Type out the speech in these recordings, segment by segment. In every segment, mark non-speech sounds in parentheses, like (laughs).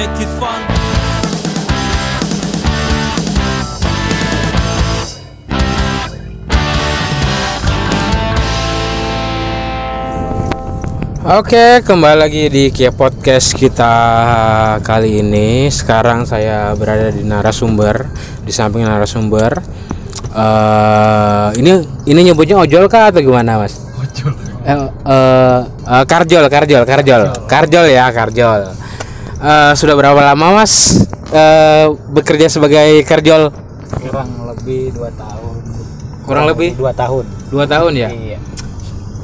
make it fun. Oke, kembali lagi di Kia Podcast kita kali ini. Sekarang saya berada di narasumber, di samping narasumber. eh ini ini nyebutnya ojol kah atau gimana, Mas? Ojol. Eh, eh, eh, karjol, karjol, karjol, karjol ya, karjol. Eh, sudah berapa lama, Mas? eh bekerja sebagai karjol? kurang lebih dua tahun Kurang lebih dua tahun dua tahun ya. iya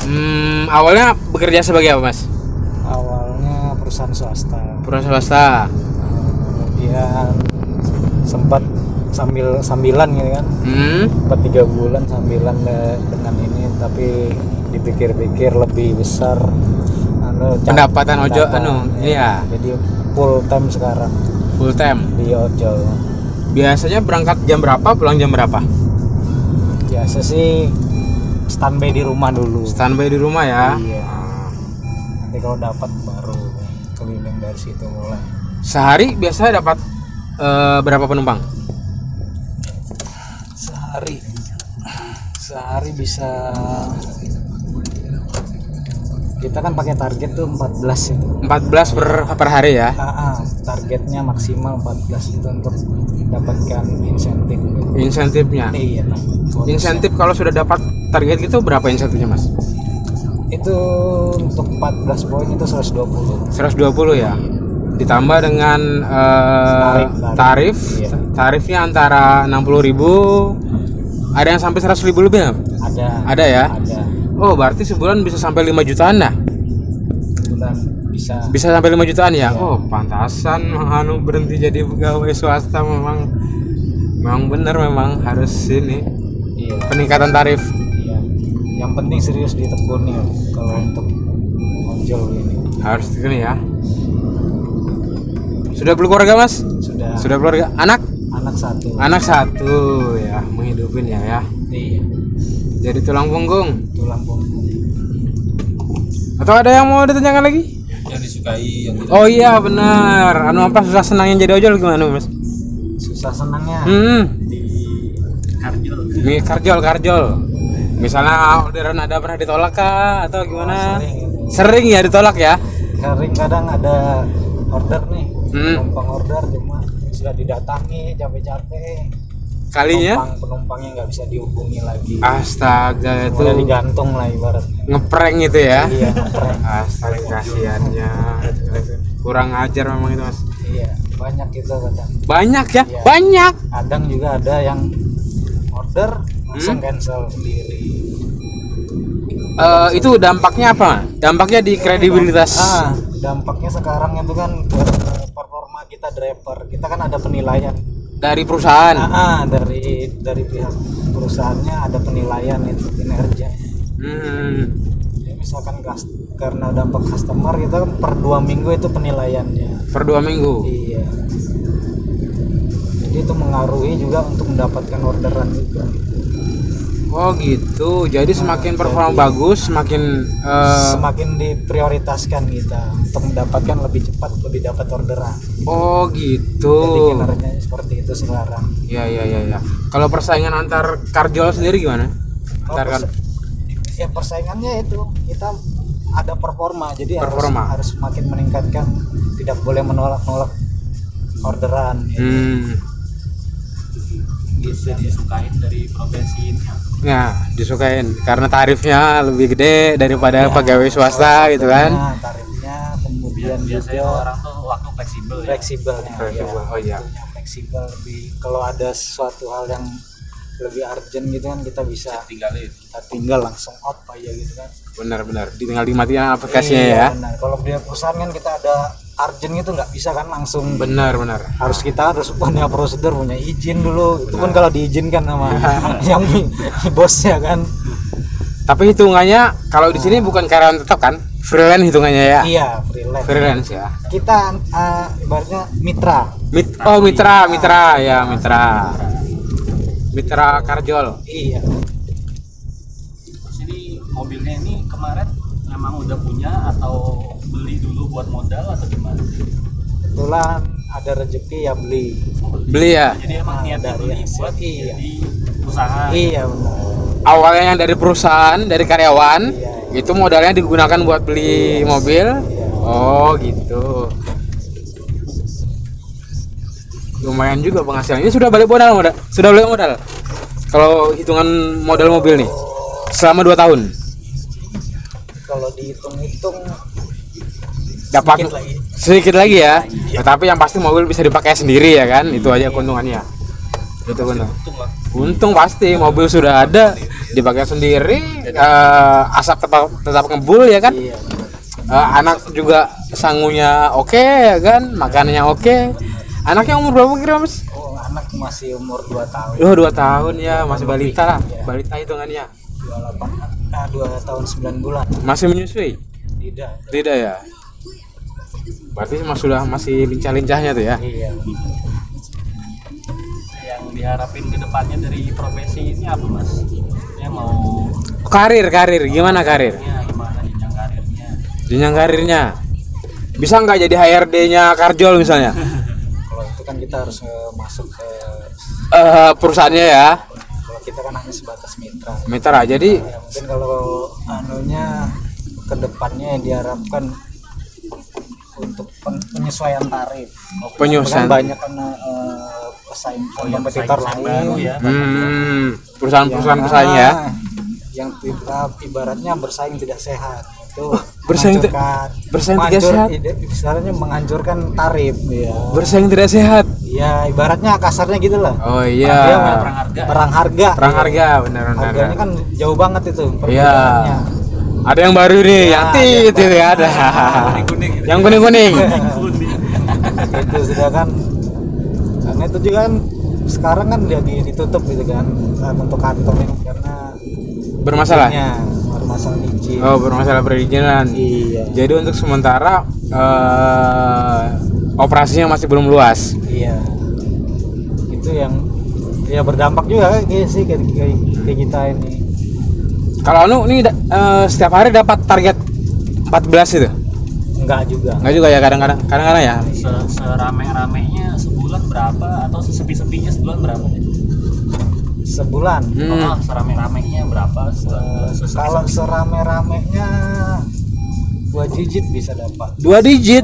Hmm, awalnya bekerja sebagai apa, Mas? awalnya perusahaan swasta Perusahaan swasta. kemudian sempat sambil sambilan gitu kan Hmm. sempat tiga bulan sambilan de- dengan ini tapi dipikir-pikir lebih besar anu, Pendapatan pendapatan, anu, iya. jadi full time sekarang Full time. di ojol Biasanya berangkat jam berapa, pulang jam berapa? biasa sih standby di rumah dulu Standby di rumah ya. iya nanti kalau dapat baru keliling dari situ mulai Sehari biasanya dapat eh, berapa penumpang? sehari sehari bisa kita kan pakai target tuh 14 itu 14 per per hari ya. ah, ah, targetnya maksimal 14 itu untuk dapatkan insentif Insentifnya. iya nah. Insentif kalau sudah dapat target itu berapa insentifnya, Mas? itu untuk 14 poin itu 120 120 ya. Ditambah dengan eh, Tarif, tarif. tarif. Iya. Tarifnya antara 60.000 ada yang sampai 100.000 lebih nggak? ada Ada ya? ada Oh, berarti sebulan bisa sampai 5 jutaan dah. bulan bisa Bisa sampai 5 jutaan ya? Iya. Oh, pantasan anu berhenti jadi pegawai swasta memang memang bener memang harus ini iya peningkatan tarif. iya yang penting serius ditekuni kalau untuk ojol ini Harus ini ya. Sudah berkeluarga, Mas? sudah Sudah keluarga? Anak? anak satu Anak satu ya, menghidupin ya ya. iya Jadi tulang punggung. Punggung Atau ada yang mau ditanyakan lagi? Yang disukai, yang tidak. Oh iya benar. Anu apa susah senangnya jadi ojol gimana, Mas? susah senangnya Hmm. di karjol Mi karjol karjol. Misalnya orderan ada pernah ditolak kah atau gimana? sering itu. Sering ya ditolak ya? sering kadang ada order nih Hmm. order cuma sudah didatangi capek-capek Kalinya penumpang penumpangnya nggak bisa dihubungi lagi astaga itu udah digantung lah ibaratnya ngeprank itu ya. iya ngeprank. Astaga kasihannya. Kurang ajar memang itu, Mas. iya banyak itu kadang Banyak ya? Iya. Banyak. kadang juga ada yang order langsung Hmm? cancel sendiri Eh, itu dampaknya apa? Dampaknya di kredibilitas. ah dampaknya sekarang itu kan per- performa kita driver kita kan ada penilaian dari perusahaan. ah, ah, dari dari pihak perusahaannya ada penilaian itu kinerja Hmm. ya, misalkan gas- karena dampak customer kita kan per dua minggu itu penilaiannya Per dua minggu. iya jadi itu mengaruhi juga untuk mendapatkan orderan juga Oh gitu. Jadi semakin performa bagus, semakin eh, semakin diprioritaskan kita untuk mendapatkan lebih cepat lebih dapat orderan oh gitu. jadi kinerjanya itu sekarang Ya ya ya ya. Kalau persaingan antar karjol sendiri gimana? Antar kan persa- ya persaingannya itu kita ada performa jadi Performa. harus harus semakin meningkatkan tidak boleh menolak-nolak orderan ya. hmm. gitu dia Disukain dari profesi ini. Ya, disukain karena tarifnya lebih gede daripada Ya, pegawai swasta gitu kan. Nah, tarifnya kemudian Biasanya juga orang tuh waktu fleksibel ya. fleksibelnya Fleksibel, ya. oh iya. Fleksibel lebih kalau ada suatu hal yang lebih urgent gitu kan kita bisa Tinggalin. kita tinggal langsung out aja gitu kan Benar-benar. Tinggal dimatiin aplikasinya Iya, ya. benar. kalau dia perusahaan kan kita ada urgent gitu nggak bisa kan langsung Benar-benar. harus kita harus punya prosedur punya izin dulu itu pun kalau diizinkan sama (laughs) yang bosnya kan Tapi hitungannya kalau di sini bukan karyawan tetap kan? Freelance hitungannya ya. iya freelance Freelance ya. kita eh, ibaratnya mitra Mit oh mitra, mitra ya mitra. Mitra karjol. iya Terus ini mobilnya ini kemarin memang udah punya atau beli dulu buat modal atau gimana? kebetulan ada rezeki ya beli beli ya Jadi emang Ah, niatnya dari beli buat iya. jadi usaha. iya benar awalnya yang dari perusahaan dari karyawan Iya. Itu modalnya digunakan buat beli mobil. Oh gitu. Lumayan juga penghasilan. Ini sudah balik modal modal. Sudah balik modal. Kalau hitungan modal mobil nih selama 2 tahun. Kalau dihitung-hitung dapat Sedikit lagi. sedikit lagi ya. Tetapi yang pasti mobil bisa dipakai sendiri ya kan? Itu aja keuntungannya itu untung Untung lah. untung pasti mobil sudah ada dipakai sendiri eh, asap tetap tetap ngebul ya kan? Iya Eh, anak juga sangunya oke ya kan? Makanannya oke. Anaknya umur berapa kira mas? Oh anak masih umur 2 tahun. Oh dua tahun ya. Masih balita lah. balita hitungannya. 28 nah 2 tahun 9 bulan. Masih menyusui? Tidak. Tidak ya? Berarti mas sudah masih lincah-lincahnya tuh ya? Iya diharapin ke depannya dari profesi ini apa mas? Ya mau karir karir. Gimana karir? Ya gimana jenjang karirnya? jenjang karirnya? Bisa nggak jadi HRD-nya Karjol misalnya? (laughs) Kalau itu kan kita harus eh, masuk ke eh perusahaannya ya? Kalau kita kan hanya sebatas mitra. Mitra jadi ya mungkin kalau anunya ke depannya diharapkan untuk pen- penyesuaian tarif. Penyesuaian. Kan banyak kan eh, pesaing kompetitor Pesaing-pesaing lain baru ya. hmm, perusahaan-perusahaan Yang pesaing ya. Mana yang tidak ibaratnya bersaing tidak sehat itu Bersaing menghancurkan- bersaing tidak sehat? ide- istilahnya menghancurkan tarif ya bersaing tidak sehat? Ya ibaratnya kasarnya gitu lah. Oh iya. Perang harga. perang harga. Perang harga benar benar harganya kan jauh banget itu iya. ada yang baru nih Ya, yang tit yang itu ya ada. Kuning-kuning. Gitu. yang kuning kuning (laughs) itu sudah kan karena itu juga kan sekarang kan dia di- ditutup gitu kan kan untuk kantor ini karena bermasalah? Izinnya, bermasalah izin. Oh bermasalah perizinan. Iya. Jadi untuk sementara eh, operasinya masih belum luas. Iya. Itu yang ya berdampak juga kayak sih kayak, kayak, kayak kita ini. Kalau anu ini da- eh, setiap hari dapat target 14 itu enggak juga. Enggak juga ya kadang-kadang kadang-kadang ya. Se Serame-ramenya sebulan berapa atau sesepi-sepinya sebulan berapa? sebulan. Hmm. Oh, serame-ramenya berapa? Sebulan? Eh, Sesepi- kalau serame-ramenya dua digit bisa dapat. Dua digit?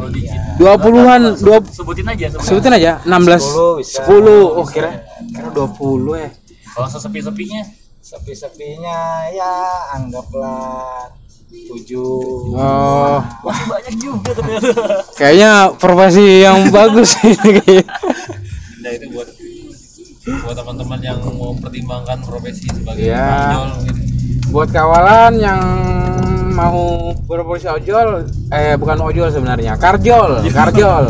Dua puluhan dua sebutin aja sebutin. sebutin aja 16 10 bisa. 10 oh kira kira 20 ya. Kalau sesepi-sepinya? Sepi-sepinya ya anggaplah tujuh. Oh. Masih banyak juga ternyata. kayaknya profesi yang (laughs) bagus ini. Nah itu buat buat teman-teman yang mau pertimbangkan profesi sebagai Iya. penjual gitu. buat kawalan yang mau berprofesi ojol eh bukan ojol sebenarnya karjol karjol.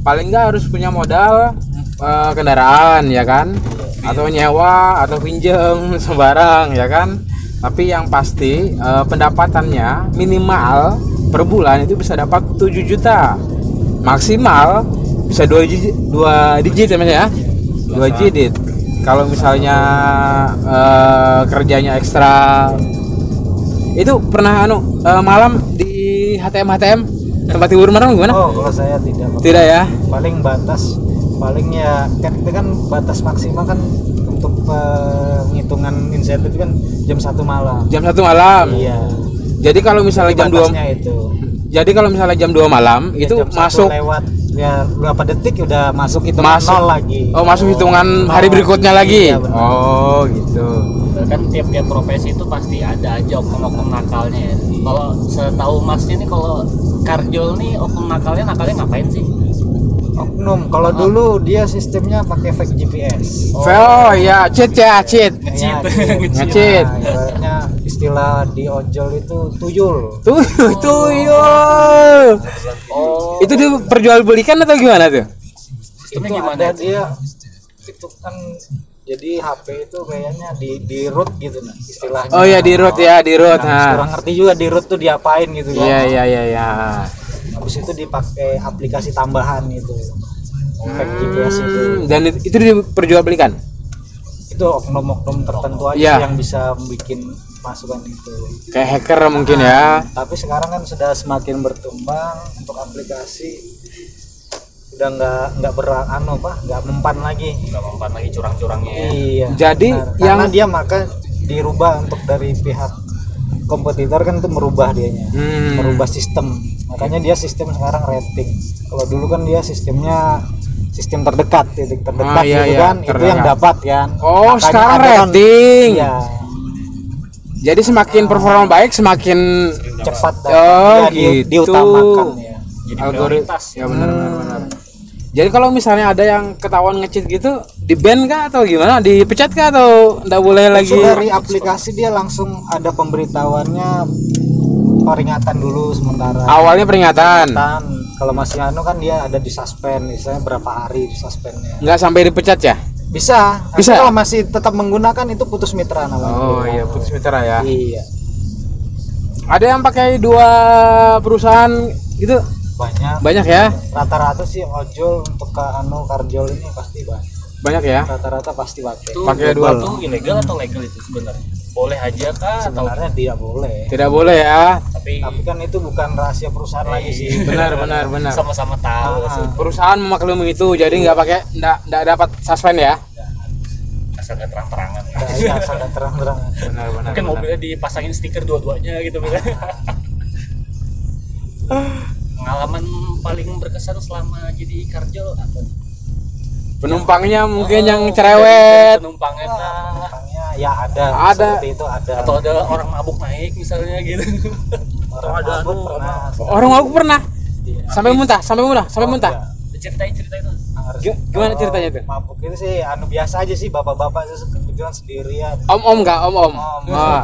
Paling nggak harus punya modal eh, kendaraan ya kan? Atau nyewa atau pinjem (laughs) sembarang ya kan tapi yang pasti eh, pendapatannya minimal per bulan itu bisa dapat 7 juta. Maksimal bisa dua digit dua digit ya ya? Dua digit. Kalau misalnya eh, kerjanya ekstra itu pernah anu eh, malam di HTM HTM tempat hiburan malam gimana? Oh kalau saya tidak tidak ya? Paling batas paling ya kan itu kan batas maksimal kan penghitungan insentif kan jam satu malam jam satu malam iya jadi kalau misalnya jam 2 batasnya itu (laughs) jadi kalau misalnya jam 2 malam Ya, itu jam masuk lewat ya berapa detik udah masuk itu Masuk. nol lagi oh masuk hitungan nol. hari berikutnya lagi Iya, benar. oh gitu kan tiap-tiap profesi itu pasti ada aja oknum-oknum nakalnya ya. Kalau setahu Mas ini kalau karjol nih oknum nakalnya nakalnya ngapain sih? Oknum. Kalau dulu dia sistemnya pakai fake GPS oh, ya cheat ya cheat. Ngecit, Ya, ngecit Nah, istilah di ojol itu tuyul. Tuh tuyul. Oh, itu diperjualbelikan atau gimana tuh? Sistemnya itu gimana? ada dia itu kan jadi HP itu kayaknya di di root gitu nah istilahnya. Oh ya di root ya di root. Nah, kurang ha ngerti juga di root tuh diapain gitu. Kan iya iya iya habis itu dipakai aplikasi tambahan itu. Fake GPS itu. Hmm, dan itu, itu diperjualbelikan? Itu oknum-oknum tertentu aja Iya. yang bisa bikin masukan itu. Kayak hacker mungkin ya. Tapi sekarang kan sudah semakin berkembang untuk aplikasi. Udah nggak nggak berak anu apa nggak mempan lagi. Nggak mempan lagi curang-curangnya ya. iya. Jadi benar. yang- karena dia maka dirubah untuk dari pihak kompetitor kan itu merubah dianya. Hmm. merubah sistem makanya dia sistem sekarang rating kalau dulu kan dia sistemnya sistem terdekat titik terdekat Ah, iya, gitu iya, kan itu terdekat. yang dapat kan Oh, Makanya sekarang ada kan- rating. iya Jadi semakin performa baik semakin cepat dan Oh, ya, di- gitu. diutamakan ya jadi algoritma. prioritas Ya benar benar benar. Jadi kalau misalnya ada yang ketahuan ngecit gitu, di ban kah atau gimana? Dipecat kah atau enggak boleh lagi? Langsung dari aplikasi dia langsung ada pemberitahuannya peringatan dulu sementara Awalnya peringatan. Peringatan. kalau masih anu kan dia ada di suspend misalnya berapa hari di suspendnya Nggak sampai dipecat ya? bisa Bisa? kalau masih tetap menggunakan itu putus mitra namanya Oh iya, putus mitra ya. iya Ada yang pakai dua perusahaan gitu? banyak Banyak ya? rata-rata sih ojol untuk ke anu karjol ini pasti banyak Banyak ya? rata-rata pasti pakai Pakai dua. itu ilegal atau legal itu sebenarnya boleh aja kah atau sebenarnya tidak boleh Tidak boleh ya? tapi tapi kan itu bukan rahasia perusahaan lagi sih Benar benar benar. sama-sama tahu Ah. sih Perusahaan memaklumi itu, jadi nggak pakai nggak nggak dapat suspend ya? asal nggak terang-terangan ya. Iya, sangat terang-terang Benar benar. mungkin mobilnya dipasangin stiker dua-duanya gitu misalnya pengalaman paling berkesan selama jadi karjol apa? Penumpangnya mungkin yang Oh, cerewet. penumpangnya kah? Makanya ya ada Ada. seperti itu ada atau ada orang mabuk naik misalnya gitu orang ada mabuk anu, pernah Orang aku pernah Iya. sampai muntah, sampai muntah, sampai Oh, muntah. iya. ceritain cerita itu gimana ceritanya tuh? mabuk itu sih anu biasa aja sih bapak-bapak itu kebetulan sendirian Om-om nggak, om-om. Oh, Ah.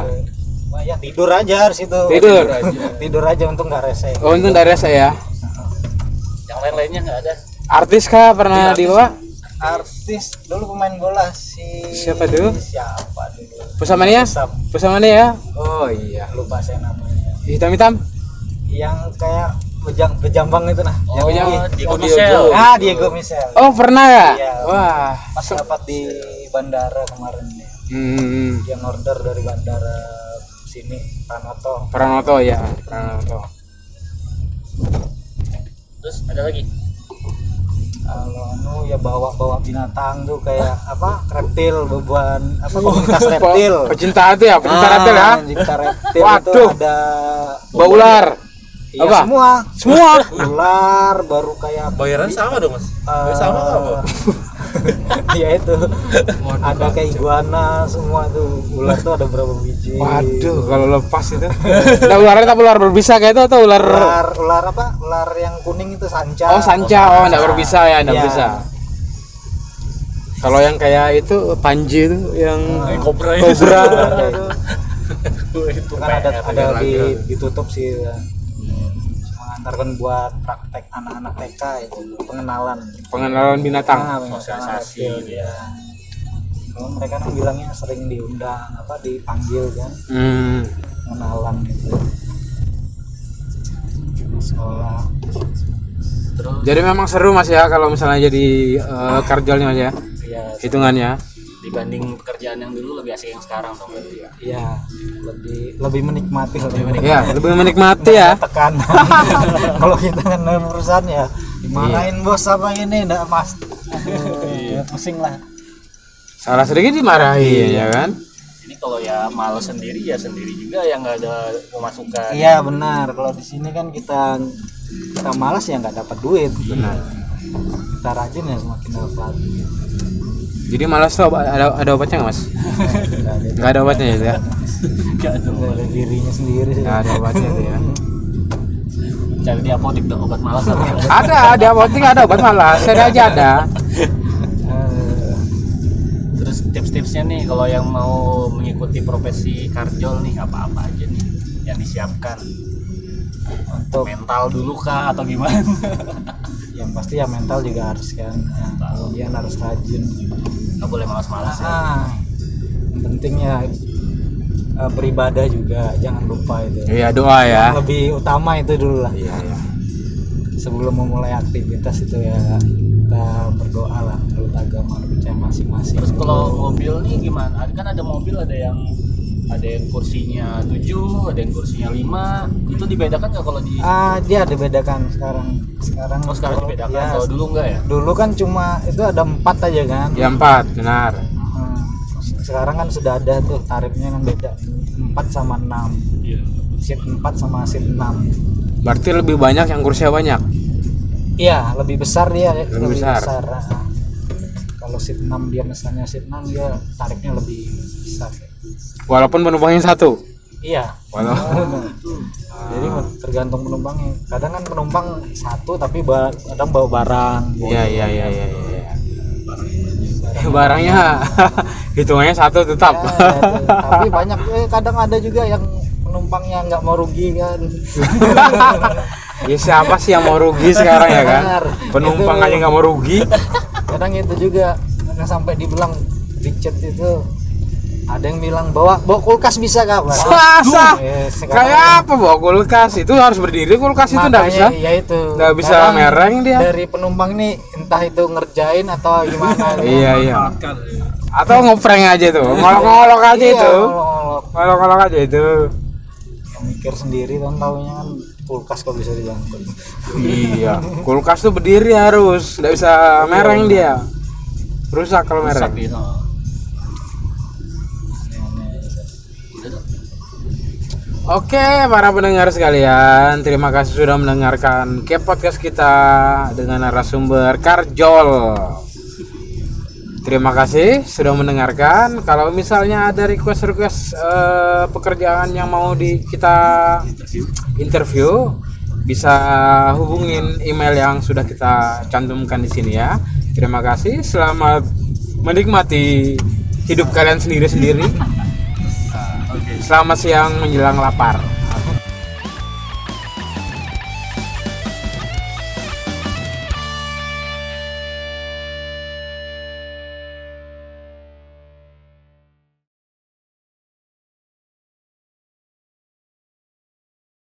Wah, ya tidur aja harus itu Tidur. tidur aja untuk nggak rese Oh, untung dari saya. yang lain-lainnya nggak ada Artis kah pernah dibawa? artis dulu pemain bola si Siapa tuh? siapa Pusamania? Pusap. Pusamania ya? Oh iya. lupa saya namanya Hitam-hitam? yang kayak bejang bejambang itu nah oh Yang- Diego oh, Michel ah Diego Michel Oh, pernah ya? Iya. Wah. pas dapat di bandara kemarin ya. Hmm. dia order dari bandara sini Pranoto Pranoto ya, Pranoto. terus ada lagi anu ya bawa bawa binatang tuh kayak apa reptil beban apa (laughs) komunitas reptil Pecinta itu ya, pecinta Ah, reptil ya. pecinta reptil itu Waduh. ada Bau ular. iya, Apa? semua Semua. ular baru kayak Bayaran sama dong mas? eh, sama apa? (laughs) (laughs) ya itu ada kayak iguana semua tuh ular tuh ada berapa biji Waduh, kalau lepas itu. Nah, ularnya tapi ular berbisa kayak itu atau ular ular ular apa ular yang kuning itu sanca Oh, sanca. Oh, enggak berbisa ya, enggak Iya. bisa. Kalau yang kayak itu panji itu yang kobra ya. kobra. (laughs) itu kan ada ada lagi, di, ditutup sih ya. Mengantarkan buat praktek anak-anak TK itu pengenalan Pengenalan binatang. Nah, Sosialisasi gitu ya. ya. kalau mereka kan bilangnya sering diundang apa dipanggil kan Hmm. pengenalan gitu sekolah terus Jadi memang seru Mas ya kalau misalnya jadi eh, karjolnya Mas ya. ya Hitungannya. Dibanding pekerjaan yang dulu lebih asik yang sekarang dong berarti ya ya lebih lebih menikmati lebih menikmati. Ya, lebih menikmati ya. tekan. (laughs) Kalau kita kan dalam perusahaan ya dimarahin bos apa ini enggak mas? Aduh, (laughs) pusing lah. Salah sedikit dimarahin ya kan? ini kalau ya males sendiri ya sendiri juga yang nggak ada pemasukan. Iya benar. Kalau di sini kan kita kita malas ya nggak dapat duit. Benar. kita rajin ya semakin dapat Jadi malas tuh ada ada obatnya nggak Mas? (laughs) nggak ada ada obatnya itu ya. nggak ada ada dirinya sendiri Nggak ada obatnya itu ya. cari di apotek dong obat malas (laughs) Ada, di apotek ada obat malas. Saya aja ada. Eh, terus tips-tipsnya nih kalau yang mau mengikuti profesi karjol nih apa-apa aja nih yang disiapkan untuk mental dulu kah atau gimana (laughs) yang pasti ya mental juga harus kan. Ya, kemudian harus rajin. Nggak boleh malas-malas ya. Ah. Yang penting ya eh, beribadah juga jangan lupa itu. Iya, doa ya. yang lebih utama itu dulu lah. Iya, iya. sebelum memulai aktivitas itu ya kita berdoa lah. Menurut agama percaya masing-masing. Terus kalau mobil nih gimana? Ada- kan ada mobil ada yang ada yang kursinya 7 ada yang kursinya 5 itu dibedakan nggak kalau di ah dia ada bedakan sekarang. Sekarang oh sekarang kalau- dibedakan? ya, kalau dulu enggak ya? dulu kan cuma itu ada empat aja kan? Ya empat, benar. Hmm, sekarang kan sudah ada tuh tarifnya kan beda. 4 sama 6 iya. Seat 4 sama seat 6 Berarti lebih banyak yang kursinya banyak. iya lebih besar dia Lebih besar. ah. kalau seat 6 dia misalnya seat 6 dia tarifnya lebih besar Walaupun penumpangnya satu. iya Walau (laughs) jadi tergantung penumpangnya kadang kan penumpang satu tapi ba- kadang bawa barang Iya iya iya iya. iya. (laughs) Barangnya (laughs) hitungannya satu tetap. Ya, itu. tapi banyak eh, kadang ada juga yang penumpangnya nggak mau rugi kan Ya siapa sih yang mau rugi sekarang ya kan? Penumpang Itu- aja nggak mau rugi. kadang itu juga kadang sampai dibilang di chat itu ada yang bilang bawa bawa kulkas bisa kak Pak? Masa? Eh, Kayak apa bawa kulkas? Itu harus berdiri kulkas itu nggak bisa. Ya itu Nggak bisa Kadang mereng dia. dari penumpang nih entah itu ngerjain atau gimana (laughs) Iya iya. Atau ngeprank aja tuh, ngolok-ngolok aja Iya, itu. ngolok-ngolok. Aja itu. Mikir sendiri kan taunya kan kulkas kok bisa diangkut Iya, kulkas tuh berdiri harus, nggak bisa mereng dia. Rusak kalau mereng. Oke, para pendengar sekalian, terima kasih sudah mendengarkan ke podcast kita dengan narasumber Karjol. Terima kasih sudah mendengarkan. Kalau misalnya ada request-request eh, pekerjaan yang mau di kita interview, bisa hubungin email yang sudah kita cantumkan di sini ya. Terima kasih. Selamat menikmati hidup kalian sendiri-sendiri. Selamat siang menjelang lapar.